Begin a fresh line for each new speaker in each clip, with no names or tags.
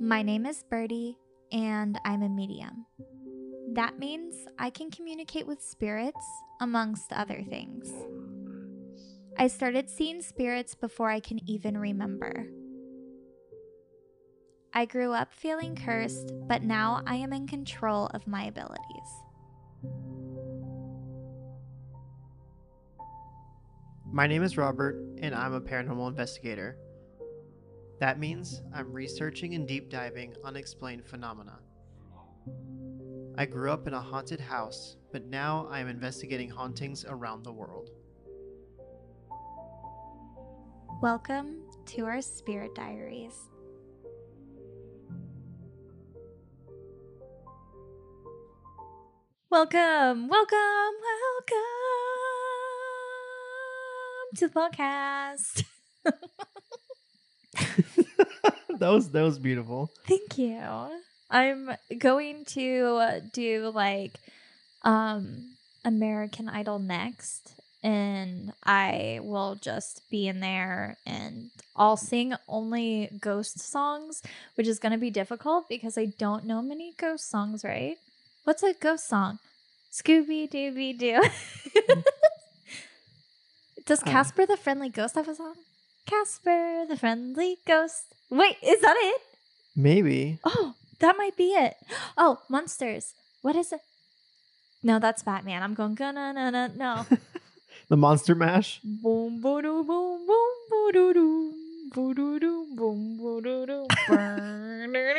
My name is Birdie, and I'm a medium. That means I can communicate with spirits, amongst other things. I started seeing spirits before I can even remember. I grew up feeling cursed, but now I am in control of my abilities.
My name is Robert, and I'm a paranormal investigator. That means I'm researching and deep diving unexplained phenomena. I grew up in a haunted house, but now I am investigating hauntings around the world.
Welcome to our Spirit Diaries. Welcome, welcome, welcome to the podcast.
that was that was beautiful.
Thank you. I'm going to do like um American Idol next and I will just be in there and I'll sing only ghost songs, which is going to be difficult because I don't know many ghost songs, right? What's a ghost song? Scooby Dooby Doo. Does
Uh.
Casper the Friendly Ghost have a song? Casper, the friendly ghost. Wait, is that it?
Maybe.
Oh, that might be it. Oh, monsters. What is it? No, that's Batman. I'm going gonna na na no.
the monster mash.
Boom boom boom boom boom doo doo.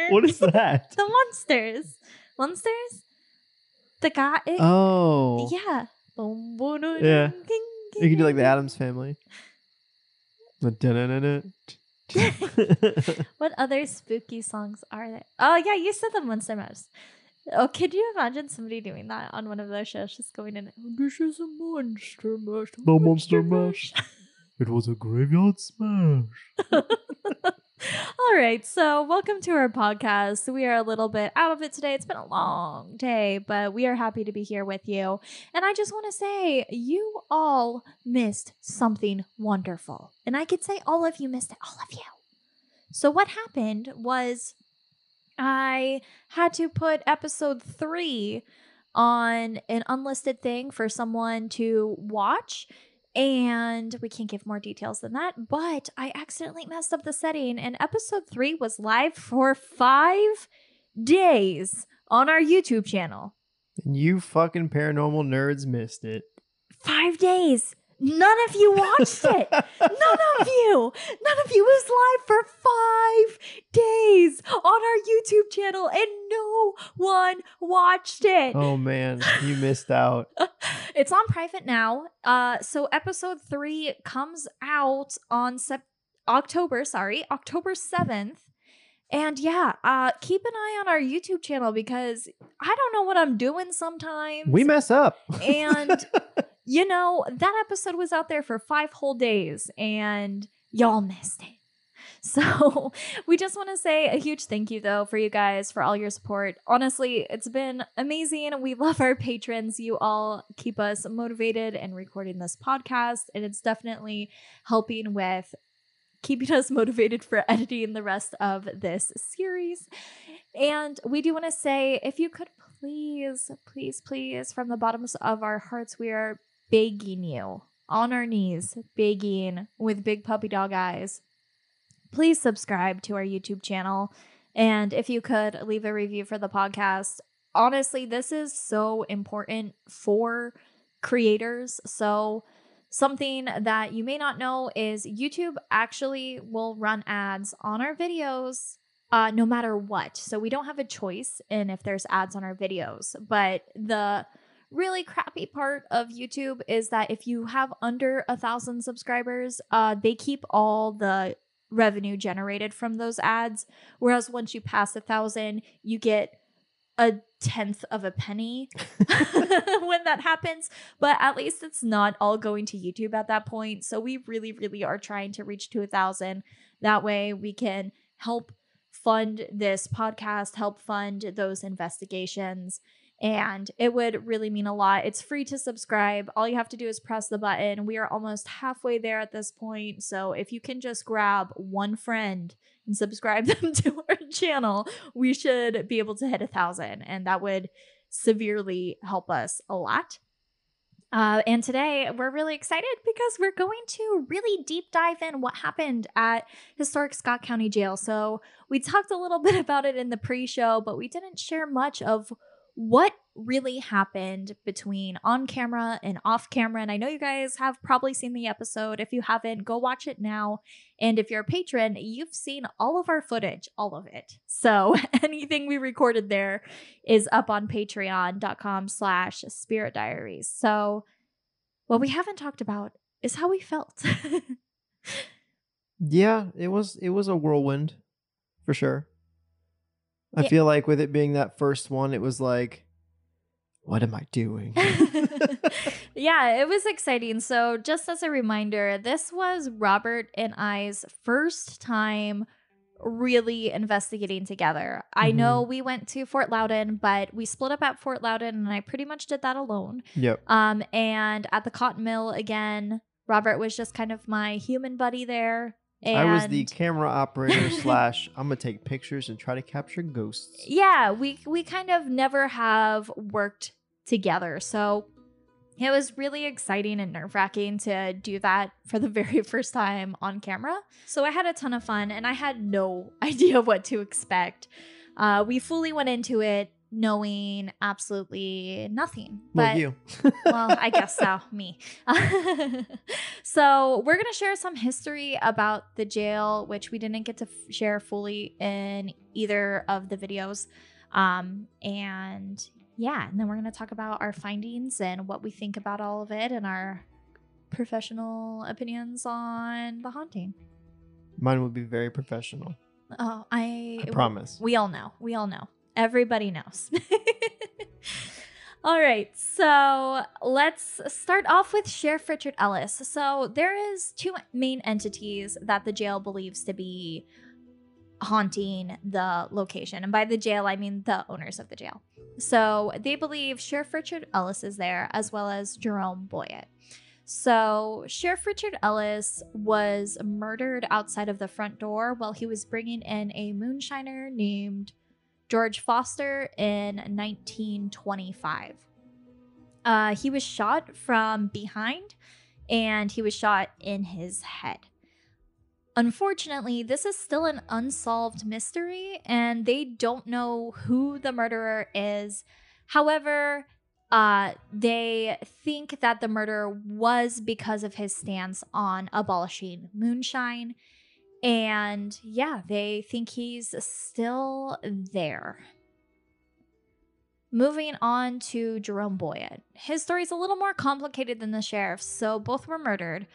what is that?
the monsters. Monsters? The guy. It,
oh.
Yeah. Boom, boom,
yeah. You can do like the Addams family.
What other spooky songs are there? Oh yeah, you said the Monster Mash. Oh, could you imagine somebody doing that on one of those shows, just going in? This is a monster mash.
The Monster Mash. It was a graveyard smash.
All right, so welcome to our podcast. We are a little bit out of it today. It's been a long day, but we are happy to be here with you. And I just want to say, you all missed something wonderful. And I could say all of you missed it, all of you. So, what happened was I had to put episode three on an unlisted thing for someone to watch and we can't give more details than that but i accidentally messed up the setting and episode 3 was live for 5 days on our youtube channel
And you fucking paranormal nerds missed it.
5 days none of you watched it none of you none of you was live for 5 days on our youtube channel and no one watched it
Oh man, you missed out.
it's on private now. Uh, so episode three comes out on sep- October, sorry, October seventh. And yeah, uh, keep an eye on our YouTube channel because I don't know what I'm doing sometimes.
We mess up.
and you know that episode was out there for five whole days, and y'all missed it. So, we just want to say a huge thank you, though, for you guys for all your support. Honestly, it's been amazing. We love our patrons. You all keep us motivated and recording this podcast, and it's definitely helping with keeping us motivated for editing the rest of this series. And we do want to say if you could please, please, please, from the bottoms of our hearts, we are begging you on our knees, begging with big puppy dog eyes please subscribe to our YouTube channel. And if you could leave a review for the podcast, honestly, this is so important for creators. So, something that you may not know is YouTube actually will run ads on our videos. Uh, no matter what. So we don't have a choice in if there's ads on our videos. But the really crappy part of YouTube is that if you have under a thousand subscribers, uh, they keep all the revenue generated from those ads. Whereas once you pass a thousand, you get a tenth of a penny when that happens. But at least it's not all going to YouTube at that point. So we really, really are trying to reach to a thousand. That way we can help fund this podcast, help fund those investigations. And it would really mean a lot. It's free to subscribe. All you have to do is press the button. We are almost halfway there at this point. So if you can just grab one friend and subscribe them to our channel, we should be able to hit a thousand, and that would severely help us a lot. Uh, and today we're really excited because we're going to really deep dive in what happened at historic Scott County Jail. So we talked a little bit about it in the pre-show, but we didn't share much of what really happened between on camera and off camera. And I know you guys have probably seen the episode. If you haven't, go watch it now. And if you're a patron, you've seen all of our footage, all of it. So anything we recorded there is up on patreon.com slash spirit diaries. So what we haven't talked about is how we felt.
yeah, it was it was a whirlwind for sure. I
Yeah.
feel like with it being that first one, it was like, what am I doing?
yeah, it was exciting. So, just as a reminder, this was Robert and I's first time really investigating together. I know we went to Fort Loudoun, but we split up at Fort Loudoun and I pretty much did that alone.
yep.
Um and at the cotton mill again, Robert was just kind of my human buddy there. And
I was the camera operator slash I'm gonna take pictures and try to capture ghosts.
yeah we we kind of never have worked together. So it was really exciting and nerve-wracking to do that for the very first time on camera. So i had a ton of fun and i had no idea what to expect. Uh, we fully went into it knowing absolutely nothing
Well, you.
well, I guess so. Me. so, we're going to share some history about the jail, which we didn't get to f- share fully in either of the videos. Um, and yeah, and then we're going to talk about our findings and what we think about all of it and our professional opinions on the haunting.
Mine would be very professional.
Oh, I,
I promise.
we all know. We all know. Everybody knows. all right. So let's start off with Sheriff Richard Ellis. So there is two main entities that the jail believes to be haunting the location. And by the jail, I mean the owners of the jail. So they believe Sheriff Richard Ellis is there, as well as Jerome Boyett. So, Sheriff Richard Ellis was murdered outside of the front door while he was bringing in a moonshiner named George Foster in 1925. Uh, he was shot from behind and he was shot in his head. Unfortunately, this is still an unsolved mystery and they don't know who the murderer is. However, uh, they think that the murder was because of his stance on abolishing moonshine. And yeah, they think he's still there. Moving on to Jerome Boyett. His story's a little more complicated than the sheriff's, so both were murdered.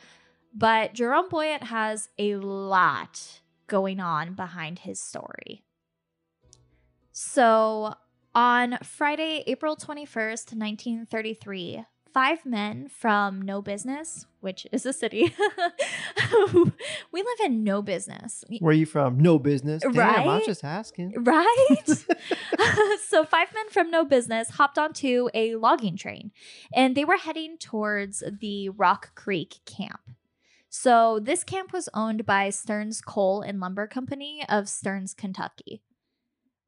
But Jerome Boyett has a lot going on behind his story. So, on Friday, April 21st, 1933, five men from No Business, which is a city. we live in No Business.
Where are you from? No business. Damn, I was
Right?
just asking.
Right? so, five men from No Business hopped onto a logging train and they were heading towards the Rock Creek camp. So, this camp was owned by Stearns Coal and Lumber Company of Stearns, Kentucky.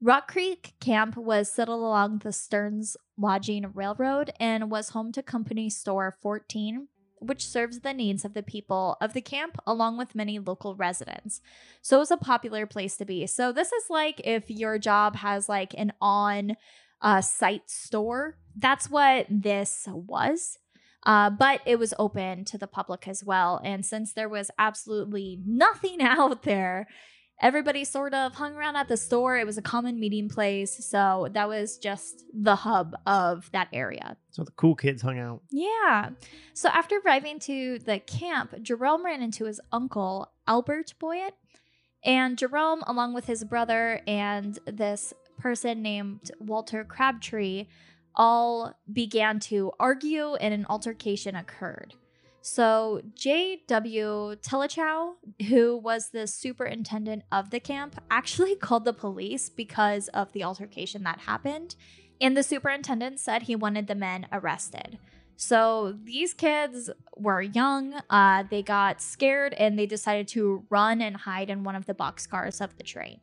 Rock Creek Camp was settled along the Stearns Lodging Railroad and was home to Company Store 14, which serves the needs of the people of the camp along with many local residents. So it was a popular place to be. So this is like if your job has like an on uh, site store. That's what this was. Uh, but it was open to the public as well. And since there was absolutely nothing out there, everybody sort of hung around at the store. It was a common meeting place. So that was just the hub of that area.
So the cool kids hung out.
Yeah. So after arriving to the camp, Jerome ran into his uncle, Albert Boyett. And Jerome, along with his brother and this person named Walter Crabtree, all began to argue and an altercation occurred. So, J.W. Telechow, who was the superintendent of the camp, actually called the police because of the altercation that happened. And the superintendent said he wanted the men arrested. So these kids were young. Uh, they got scared and they decided to run and hide in one of the boxcars of the train.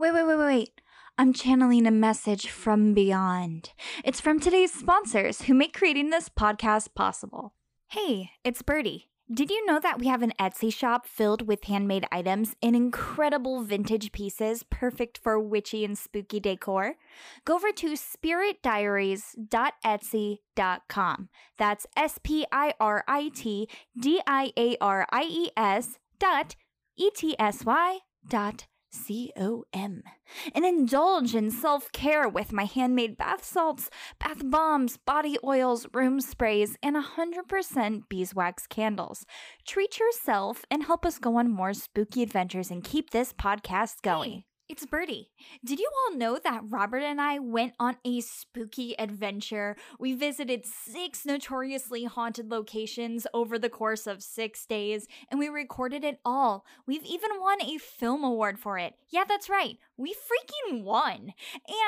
Wait, wait, wait, wait, wait. I'm channeling a message from beyond. It's from today's sponsors who make creating this podcast possible. Hey, it's Birdie. Did you know that we have an Etsy shop filled with handmade items and incredible vintage pieces perfect for witchy and spooky decor? Go over to spiritdiaries.etsy.com. That's S P I R I T D I A R I E S dot E T S Y dot C O M. And indulge in self care with my handmade bath salts, bath bombs, body oils, room sprays, and 100% beeswax candles. Treat yourself and help us go on more spooky adventures and keep this podcast going.
Hey, it's Birdie. Did you all know that Robert and I went on a spooky adventure? We visited six notoriously haunted locations over the course of six days, and we recorded it all. We've even won a film award for it. Yeah, that's right. We freaking won.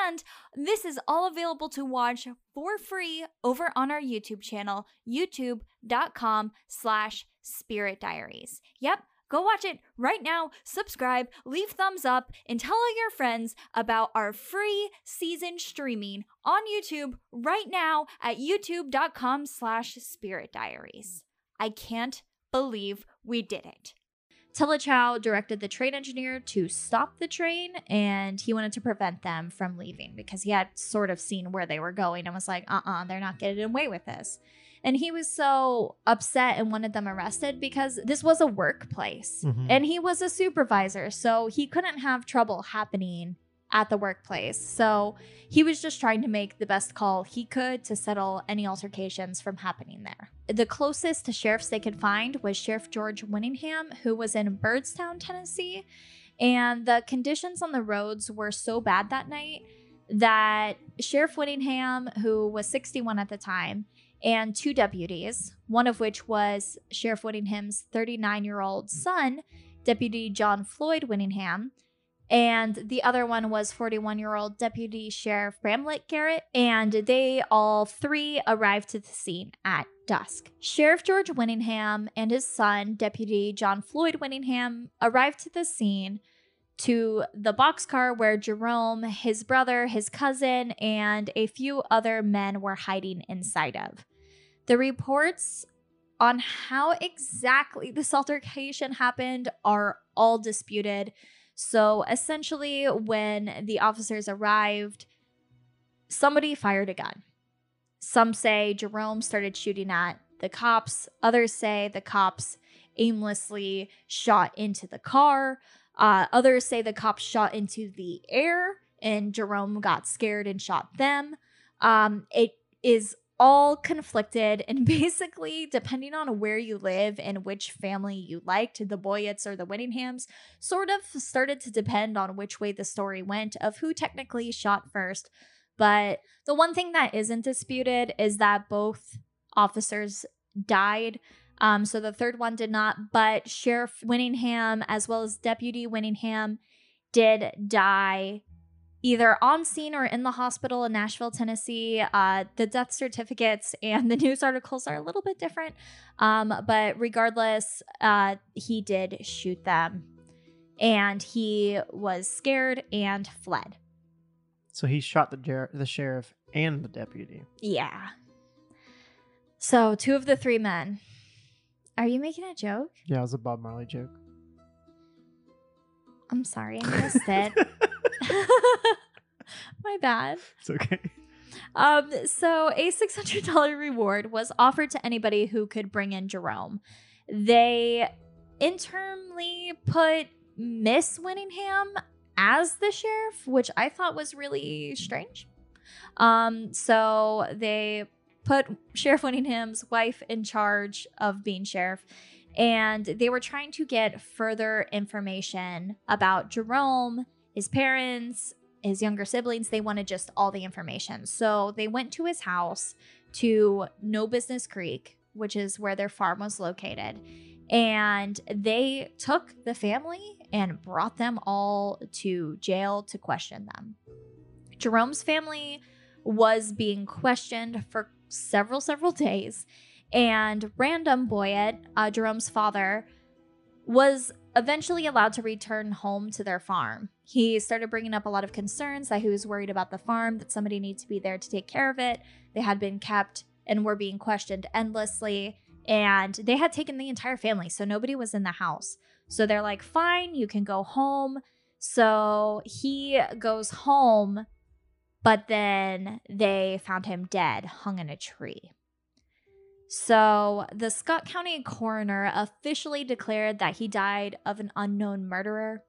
And this is all available to watch for free over on our YouTube channel, youtube.com slash spirit diaries. Yep. Go watch it right now, subscribe, leave thumbs up, and tell all your friends about our free season streaming on YouTube right now at youtube.com slash spirit diaries. I can't believe we did it. Telechow directed the train engineer to stop the train and he wanted to prevent them from leaving because he had sort of seen where they were going and was like, uh uh-uh, uh, they are not getting away with this. And he was so upset and wanted them arrested because this was a workplace
Mhm.
and he was a supervisor. So he couldn't have trouble happening at the workplace. So he was just trying to make the best call he could to settle any altercations from happening there. The closest to sheriffs they could find was Sheriff George Winningham, who was in Byrdstown, Tennessee. And the conditions on the roads were so bad that night that Sheriff Winningham, who was 61 at the time, and two deputies, one of which was Sheriff Whittingham's 39 year old son, Deputy John Floyd Winningham, and the other one was 41 year old Deputy Sheriff Bramlett Garrett, and they all three arrived to the scene at dusk. Sheriff George Winningham and his son, Deputy John Floyd Winningham, arrived to the scene to the boxcar where Jerome, his brother, his cousin, and a few other men were hiding inside of. The reports on how exactly this altercation happened are all disputed. So essentially, when the officers arrived, somebody fired a gun. Some say Jerome started shooting at the cops, others say the cops aimlessly shot into the car. Uh, others say the cops shot into the air and Jerome got scared and shot them. Um, it is all conflicted and basically depending on where you live and which family you liked the boyetts or the winninghams sort of started to depend on which way the story went of who technically shot first but the one thing that isn't disputed is that both officers died um, so the third one did not but sheriff winningham as well as deputy winningham did die either on scene or in the hospital in Nashville, Tennessee. Uh, the death certificates and the news articles are a little bit different, um, but regardless, uh, he did shoot them, and he was scared and fled.
So he shot the jer- the sheriff and the deputy.
Yeah. So two of the three men. Are you making a joke?
Yeah, it was a Bob Marley joke.
I'm sorry, I missed it. My bad.
It's okay.
Um, so a $600 reward was offered to anybody who could bring in Jerome. They internally put Miss Winningham as the sheriff, which I thought was really strange. Um, so they put Sheriff Winningham's wife in charge of being sheriff, and they were trying to get further information about Jerome, his parents, his younger siblings. They wanted just all the information. So they went to his house to No Business Creek, which is where their farm was located. And they took the family and brought them all to jail to question them. Jerome's family was being questioned for several, several days. And Random Boyett, uh, Jerome's father, was eventually allowed to return home to their farm. He started bringing up a lot of concerns that he was worried about the farm, that somebody needs to be there to take care of it. They had been kept and were being questioned endlessly, and they had taken the entire family, so nobody was in the house. So they're like, fine, you can go home. So he goes home, but then they found him dead, hung in a tree. So the Scott County coroner officially declared that he died of an unknown murderer,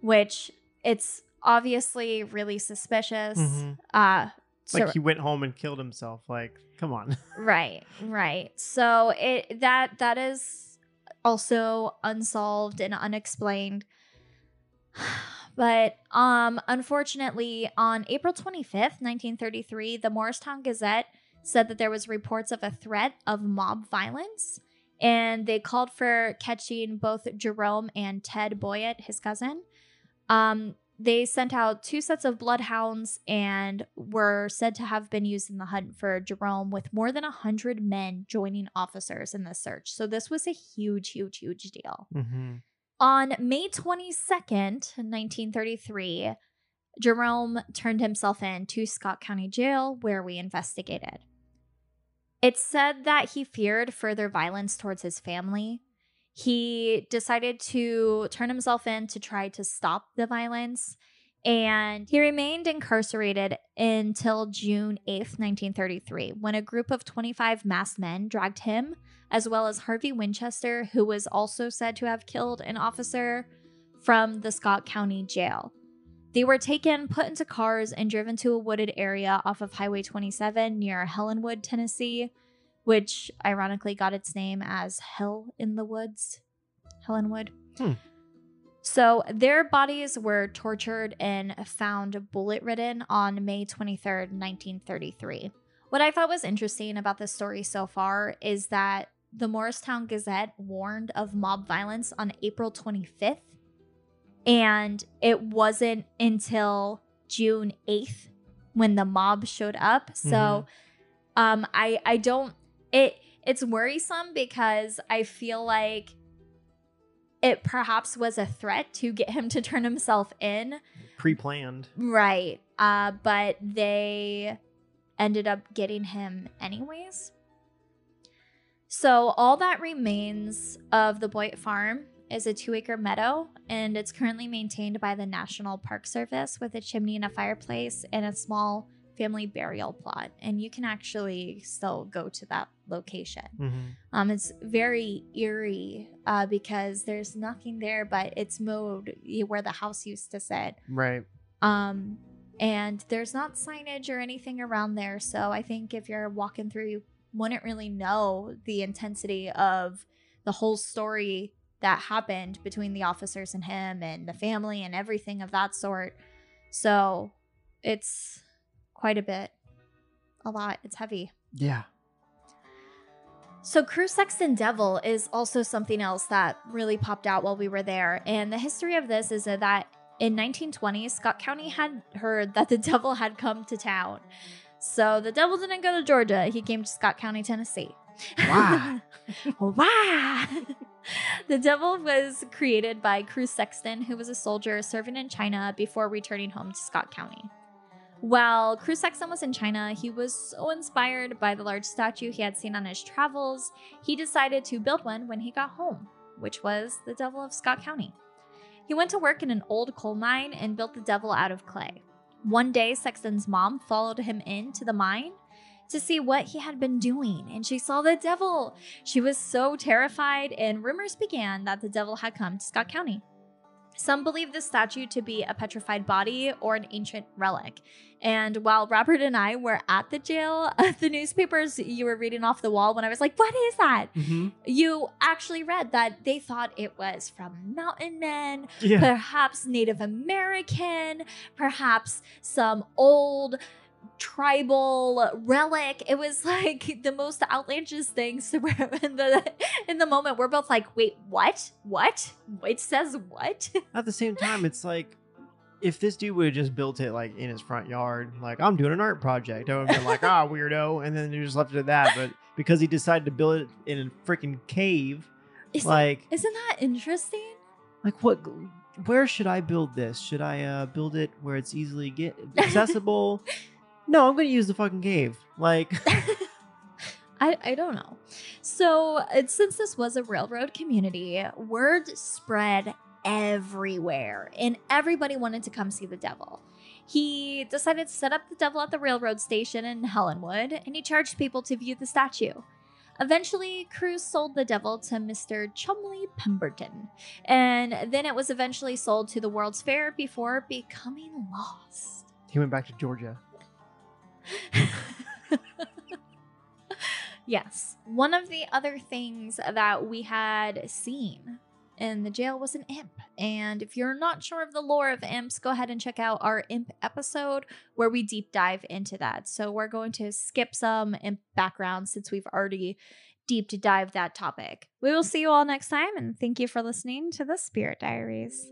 which it's obviously really suspicious.
Mhm.
Uh, so-
Like he went home and killed himself. Like, come on.
right right so it that that is also unsolved and unexplained but um unfortunately on april 25th 1933 the morristown gazette said that there was reports of a threat of mob violence and they called for catching both jerome and ted boyett his cousin um they sent out two sets of bloodhounds and were said to have been used in the hunt for Jerome, with more than 100 men joining officers in the search. So, this was a huge, huge, huge deal.
hmm
On May 22nd, 1933, Jerome turned himself in to Scott County Jail, where we investigated. It's said that he feared further violence towards his family. He decided to turn himself in to try to stop the violence, and he remained incarcerated until June 8th, 1933, when a group of 25 masked men dragged him, as well as Harvey Winchester, who was also said to have killed an officer, from the Scott County Jail. They were taken, put into cars, and driven to a wooded area off of Highway 27 near Helenwood, Tennessee, which ironically got its name as Hell in the Woods. Helenwood.
Hmm.
So their bodies were tortured and found bullet ridden on May 23rd, 1933. What I thought was interesting about this story so far is that the Morristown Gazette warned of mob violence on April 25th, and it wasn't until June 8th when the mob showed up. So um I I don't it it's worrisome because I feel like it perhaps was a threat to get him to turn himself in.
Pre planned.
Right. Uh, but they ended up getting him anyways. So all that remains of the Boyd farm is a two acre meadow, and it's currently maintained by the National Park Service with a chimney and a fireplace and a small family burial plot. And you can actually still go to that location.
hmm
Um, it's very eerie uh, because there's nothing there, but it's mowed where the house used to sit.
Right.
Um, and there's not signage or anything around there. So I think if you're walking through, you wouldn't really know the intensity of the whole story that happened between the officers and him and the family and everything of that sort. So it's quite a bit. A lot. It's heavy.
Yeah.
So, Crew Sexton Devil is also something else that really popped out while we were there. And the history of this is that in 1920, Scott County had heard that the devil had come to town. So, the devil didn't go to Georgia, he came to Scott County, Tennessee.
Wow.
wow. the devil was created by Crew Sexton, who was a soldier serving in China before returning home to Scott County. While Crew Sexton was in China, he was so inspired by the large statue he had seen on his travels, he decided to build one when he got home, which was the Devil of Scott County. He went to work in an old coal mine and built the devil out of clay. One day, Sexton's mom followed him into the mine to see what he had been doing, and she saw the devil. She was so terrified, and rumors began that the devil had come to Scott County. Some believe the statue to be a petrified body or an ancient relic. And while Robert and I were at the jail, the newspapers you were reading off the wall when I was like, What is that?
hmm
You actually read that they thought it was from mountain men,
Yeah.
perhaps Native American, perhaps some old tribal relic. It was like the most outlandish things. So we're in the in the moment, we're both like, "Wait, what? What? It says what?"
At the same time, it's like if this dude would have just built it like in his front yard, like I'm doing an art project, I would have been like, ah, weirdo, and then you just left it at that. But because he decided to build it in a freaking cave,
Isn't,
like
isn't that interesting?
like what where should i build this should i uh build it where it's easily get accessible no i'm gonna use the fucking cave like
I, I don't know. So, uh, since this was a railroad community, word spread everywhere, and everybody wanted to come see the devil. He decided to set up the devil at the railroad station in Helenwood, and he charged people to view the statue. Eventually, Cruz sold the devil to Mr. Chumley Pemberton, and then it was eventually sold to the World's Fair before becoming lost.
he went back to georgia
yes. One of the other things that we had seen in the jail was an imp. And if you're not sure of the lore of imps, go ahead and check out our imp episode where we deep dive into that. So we're going to skip some imp background since we've already deep dive that topic. We will see you all next time and thank you for listening to the Spirit Diaries.